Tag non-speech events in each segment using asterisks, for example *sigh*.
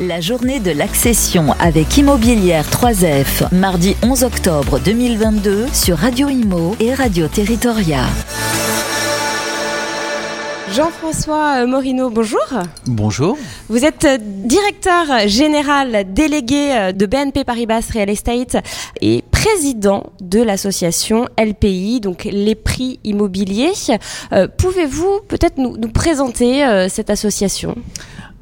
La journée de l'accession avec Immobilière 3F, mardi 11 octobre 2022 sur Radio Imo et Radio Territoria. Jean-François Morino, bonjour. Bonjour. Vous êtes directeur général délégué de BNP Paribas Real Estate et président de l'association LPI, donc les prix immobiliers. Euh, Pouvez-vous peut-être nous, nous, présenter euh, cette association?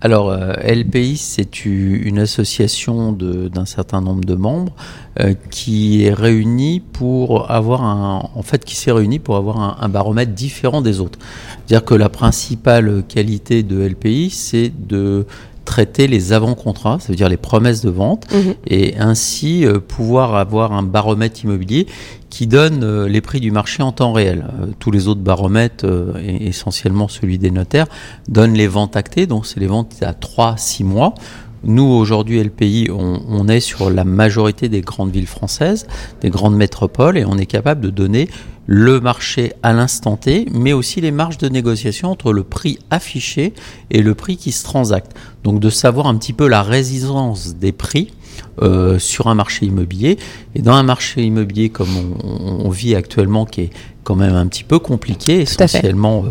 Alors, euh, LPI, c'est une association d'un certain nombre de membres euh, qui est réunie pour avoir un, en fait, qui s'est réunie pour avoir un, un, baromètre différent des autres. C'est-à-dire que la principale qualité de LPI, c'est de traiter les avant-contrats, ça veut dire les promesses de vente, mmh. et ainsi euh, pouvoir avoir un baromètre immobilier qui donne euh, les prix du marché en temps réel. Euh, tous les autres baromètres, et essentiellement celui des notaires, donnent les ventes actées, donc c'est les ventes à 3-6 mois. Nous, aujourd'hui, LPI, on, on, est sur la majorité des grandes villes françaises, des grandes métropoles, et on est capable de donner le marché à l'instant T, mais aussi les marges de négociation entre le prix affiché et le prix qui se transacte. Donc de savoir un petit peu la résistance des prix euh, sur un marché immobilier. Et dans un marché immobilier comme on, on, vit actuellement, qui est quand même un petit peu compliqué, essentiellement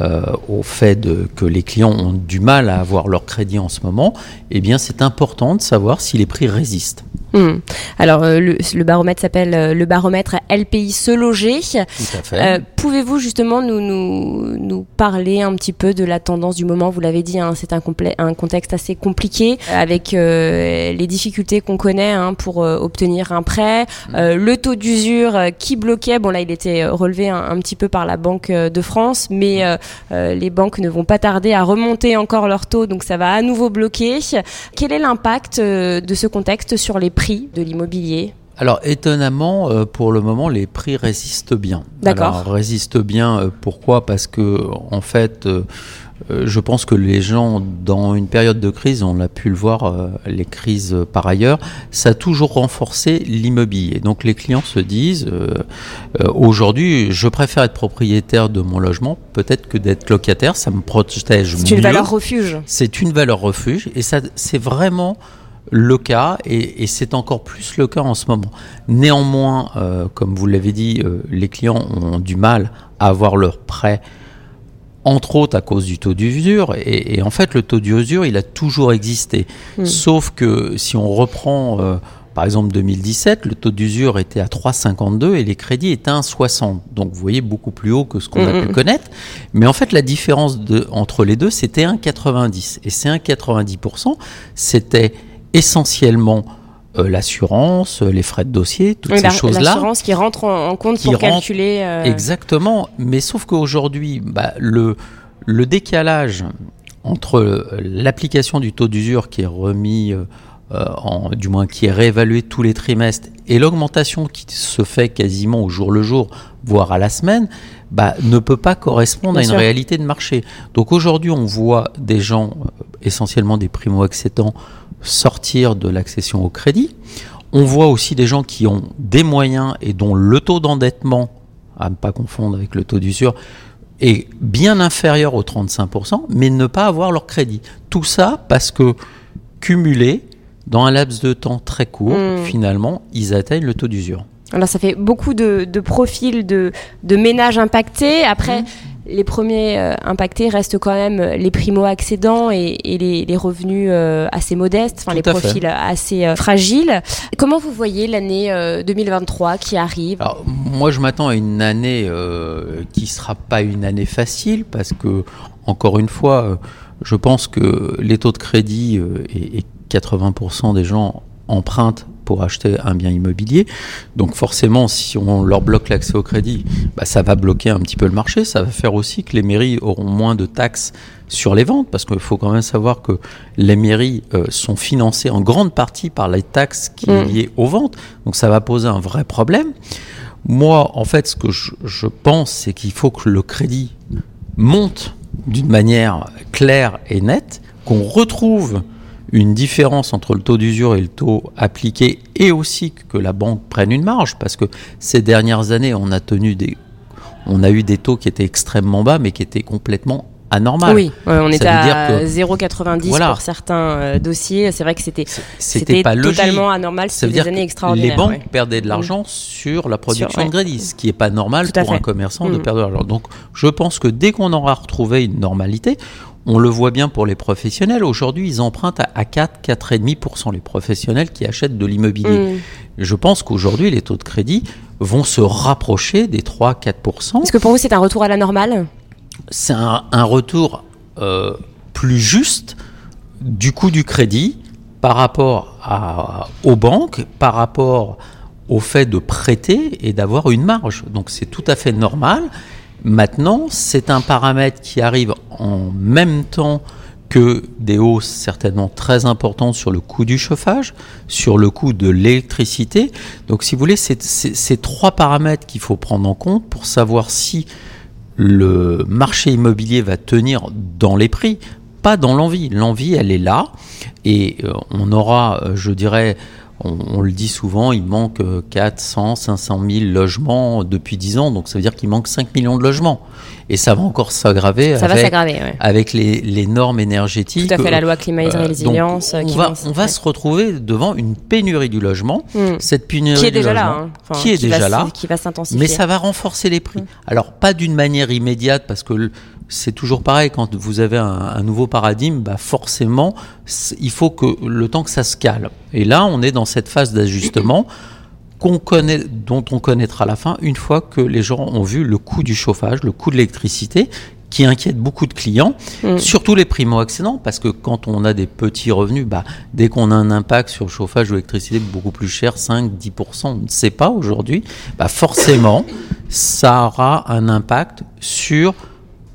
euh, au fait de, que les clients ont du mal à avoir leur crédit en ce moment, eh bien c'est important de savoir si les prix résistent. Mmh. Alors euh, le, le, baromètre s'appelle euh, le baromètre LPI se loger. Euh, Pouvez-vous justement nous, nous, nous, parler un petit peu de la tendance du moment? Vous l'avez dit, hein, c'est un, un, contexte assez compliqué avec euh, les difficultés qu'on connaît hein, pour obtenir un prêt, mmh. le taux d'usure qui bloquait. Bon là, il était relevé un, un, petit peu par la Banque de France, mais les banques ne vont pas tarder à remonter encore leur taux, donc ça va à nouveau bloquer. Quel est l'impact de ce contexte sur les prix prix de l'immobilier alors étonnamment, euh, pour le moment, les prix résistent bien. D'accord. Résistent bien. Euh, pourquoi? Parce que en fait, euh, je pense que les gens, dans une période de crise, on a pu le voir, les crises par ailleurs, ça a toujours renforcé l'immobilier. Donc les clients se disent, aujourd'hui, je préfère être propriétaire de mon logement, peut-être que d'être locataire, ça me protège mieux. C'est une valeur refuge. C'est une valeur refuge, et ça, c'est vraiment le cas et, et c'est encore plus le cas en ce moment. Néanmoins, euh, comme vous l'avez dit, euh, les clients ont du mal à avoir leur prêt, entre autres à cause du taux d'usure. Et, et, en fait, le taux d'usure, il a toujours existé. Mmh. Sauf que si on reprend, euh, par exemple, 2017, le taux d'usure était à 3,52 et les crédits étaient à 1,60. Donc vous voyez, beaucoup plus haut que ce qu'on mmh. a pu connaître. Mais en fait, la différence de, entre les deux, c'était 1,90. Et ces 1,90%, c'était essentiellement euh, l'assurance, les frais de dossier, toutes oui, ces choses-là. L'assurance qui rentre en, en compte pour rentre, calculer. Euh... Exactement. Mais sauf qu'aujourd'hui, bah, le, le décalage entre l'application du taux d'usure qui est remis, euh, en, du moins qui est réévalué tous les trimestres, et l'augmentation qui se fait quasiment au jour le jour, voire à la semaine, bah, ne peut pas correspondre Bien à une sûr. réalité de marché. Donc aujourd'hui, on voit des gens, euh, essentiellement des primo-accédants, sortir de l'accession au crédit. On voit aussi des gens qui ont des moyens et dont le taux d'endettement, à ne pas confondre avec le taux d'usure, est bien inférieur aux 35%, mais ne pas avoir leur crédit. Tout ça parce que cumulé, dans un laps de temps très court, mmh. finalement, ils atteignent le taux d'usure. Alors ça fait beaucoup de, de profils de, de, ménages impactés. Après, mmh les premiers euh, impactés restent quand même les primo-accédants et, et les, les, revenus euh, assez modestes, enfin les profils fait. assez euh, fragiles. Comment vous voyez l'année 2023 qui arrive? Alors, Moi, je m'attends à une année qui sera pas une année facile parce que, encore une fois, je pense que les taux de crédit et, et 80% des gens empruntent pour acheter un bien immobilier. Donc forcément, si on leur bloque l'accès au crédit, bah, ça va bloquer un petit peu le marché. Ça va faire aussi que les mairies auront moins de taxes sur les ventes, parce qu'il faut quand même savoir que les mairies euh, sont financées en grande partie par les taxes qui sont mmh. liées aux ventes. Donc ça va poser un vrai problème. Moi, en fait, ce que je, je pense, c'est qu'il faut que le crédit monte d'une manière claire et nette, qu'on retrouve une différence entre le taux d'usure et le taux appliqué et aussi que la banque prenne une marge parce que ces dernières années on a eu des taux qui étaient extrêmement bas mais qui étaient complètement anormal. Oui, on était à 0,90 pour certains euh, dossiers. C'est vrai que c'était c'était totalement anormal. C'était des années extraordinaires. Les banques perdaient de l'argent sur la production de crédit, ce qui n'est pas normal pour un commerçant de mm. perdre de l'argent. Donc, je pense que dès qu'on aura retrouvé une normalité, on le voit bien pour les professionnels. Aujourd'hui, ils empruntent à 4, 4,5% les professionnels qui achètent de l'immobilier. Mm. Je pense qu'aujourd'hui, les taux de crédit vont se rapprocher des 3, 4%. Est-ce que pour vous, c'est un retour à la normale? C'est un, retour euh, plus juste du coût du crédit par rapport aux banques, par rapport au fait de prêter et d'avoir une marge. Donc c'est tout à fait normal. Maintenant, c'est un paramètre qui arrive en même temps que des hausses certainement très importantes sur le coût du chauffage, sur le coût de l'électricité. Donc si vous voulez, c'est ces trois paramètres qu'il faut prendre en compte pour savoir si le marché immobilier va tenir dans les prix, pas dans l'envie. L'envie, elle est là, et euh, on aura, euh, je dirais, on, le dit souvent, il manque 400, 500 000 logements depuis 10 ans, donc ça veut dire qu'il manque 5 millions de logements. Et ça va encore s'aggraver avec, avec les, normes énergétiques. Tout à fait, la loi climat et euh, résilience. on, va, on va se retrouver devant une pénurie du logement. Hmm. Cette pénurie qui est déjà là. Hein. qui est déjà là. Qui va s'intensifier. Mais ça va renforcer les prix. Hmm. Alors, pas d'une manière immédiate, parce que c'est toujours pareil, quand vous avez un, nouveau paradigme, bah forcément, il faut que le temps que ça se cale. Et là, on est dans cette phase d'ajustement qu'on connaît, dont on connaîtra la fin une fois que les gens ont vu le coût du chauffage, le coût de l'électricité, qui inquiète beaucoup de clients, mm. surtout les primo-accédants, parce que quand on a des petits revenus, bah, dès qu'on a un impact sur le chauffage ou l'électricité beaucoup plus cher, 5, 10%, on ne sait pas aujourd'hui, bah forcément, ça aura un impact sur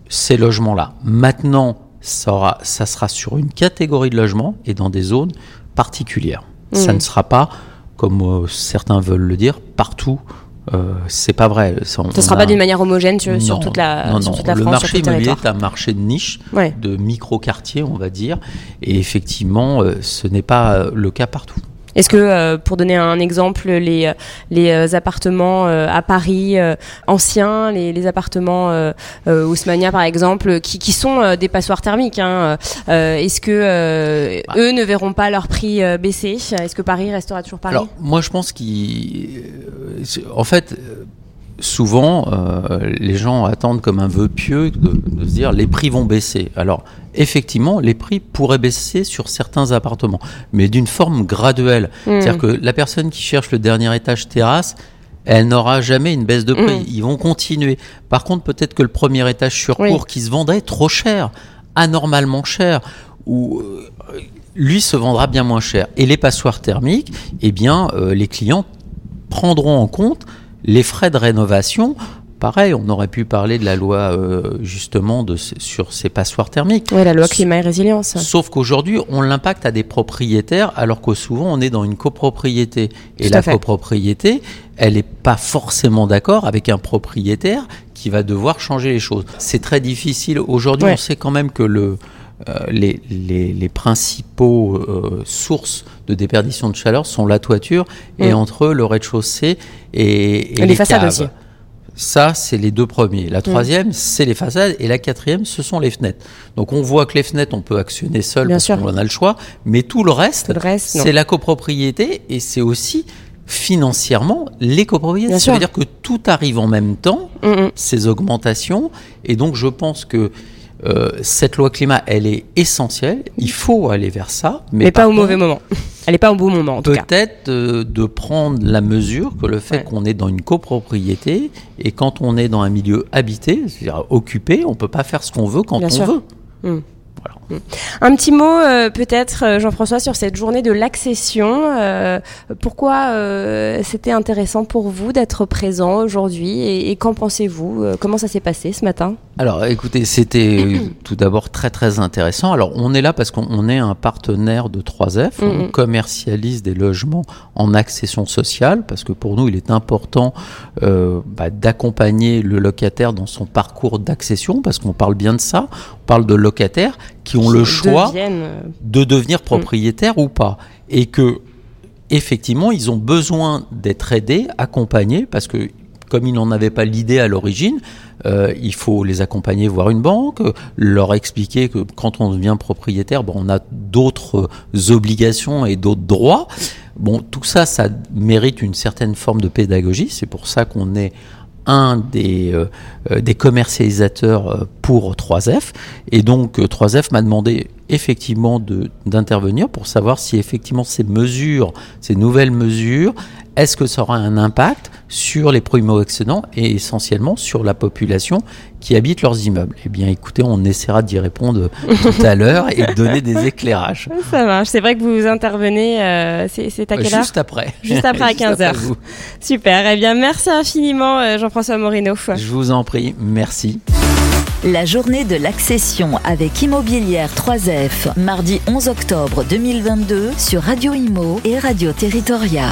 ces logements-là. Maintenant, ça, ça sera sur une catégorie de logements et dans des zones particulières. Ça mmh. ne sera pas, comme euh, certains veulent le dire, partout. Euh, c'est pas vrai. Ça ne sera pas d'une manière homogène sur, toute la, non, sur toute la le France. Le marché immobilier est un marché de niche, de micro-quartier, on va dire. Et effectivement, euh, ce n'est pas le cas partout. Est-ce que, euh, pour donner un exemple, les, les euh, appartements euh, à Paris anciens, les, les appartements Haussmania par exemple, qui, qui sont des passoires thermiques, hein, est-ce que bah. eux ne verront pas leur prix baisser? Est-ce que Paris restera toujours Paris? Alors, moi je pense qu'en fait, souvent, les gens attendent comme un vœu pieux de, de, se dire les prix vont baisser. Alors, effectivement, les prix pourraient baisser sur certains appartements, mais d'une forme graduelle. Hmm. C'est-à-dire que la personne qui cherche le dernier étage terrasse, elle n'aura jamais une baisse de prix. Hmm. Ils vont continuer. Par contre, peut-être que le premier étage sur cours qui se vendrait trop cher, anormalement cher, ou euh, lui se vendra bien moins cher. Et les passoires thermiques, eh bien, euh, les clients prendront en compte les frais de rénovation pareil, on aurait pu parler de la loi euh, justement de, sur ces passoires thermiques. Oui, la loi climat et résilience. Sauf qu'aujourd'hui, on l'impacte à des propriétaires, alors que souvent on est dans une copropriété. Et la copropriété, elle n'est pas forcément d'accord avec un propriétaire qui va devoir changer les choses. C'est très difficile. Aujourd'hui, on sait quand même que le, les, les, les, principaux euh, sources de déperdition de chaleur sont la toiture et mm. entre eux le rez-de-chaussée et, et, les, façades aussi. Ça, c'est les deux premiers. La mm. troisième, c'est les façades. Et la quatrième, ce sont les fenêtres. Donc on voit que les fenêtres, on peut actionner seul parce qu'on a le choix. Mais tout le reste, c'est la copropriété et c'est aussi financièrement les copropriétés. Ça veut dire que tout arrive en même temps, mm. ces augmentations. Et donc je pense que euh, cette loi climat, elle est essentielle. Il faut aller vers ça, mais, pas au mauvais moment. Elle n'est pas au bon moment, en tout cas. Peut-être euh, de prendre la mesure que le fait qu'on est dans une copropriété et quand on est dans un milieu habité, c'est-à-dire occupé, on peut pas faire ce qu'on veut quand on veut. Mmh. Un petit mot euh, peut-être, euh, Jean-François, sur cette journée de l'accession. Euh, pourquoi c'était intéressant pour vous d'être présent aujourd'hui et, qu'en pensez-vous Comment ça s'est passé ce matin? Alors écoutez, c'était *coughs* tout d'abord très très intéressant. Alors on est là parce qu'on est un partenaire de 3F, on commercialise des logements en accession sociale parce que pour nous il est important bah, d'accompagner le locataire dans son parcours d'accession parce qu'on parle bien de ça, on parle de locataires qui ont le choix euh, de devenir propriétaires ou pas. Et que, effectivement, ils ont besoin d'être aidés, accompagnés, parce que comme ils n'en avaient pas l'idée à l'origine, euh, il faut les accompagner voir une banque, leur expliquer que quand on devient propriétaire, bon, on a d'autres obligations et d'autres droits. Bon, tout ça, ça mérite une certaine forme de pédagogie. C'est pour ça qu'on est un des, euh, euh, des commercialisateurs euh, pour 3F. Et donc 3F m'a demandé effectivement d'intervenir pour savoir si effectivement ces mesures, ces nouvelles mesures, est-ce que ça aura un impact sur les primo-excédents et essentiellement sur la population qui habite leurs immeubles? Eh bien, écoutez, on essaiera d'y répondre tout à l'heure et de donner des éclairages. *laughs* Ça marche. C'est vrai que vous intervenez, euh, c'est à quelle heure? Juste après. Juste après à *laughs* 15h. Super. Eh bien, merci infiniment, euh, Jean-François Morino. Je vous en prie. Merci. La journée de l'accession avec Immobilière 3F, mardi 11 octobre 2022 sur Radio Imo et Radio Territoria.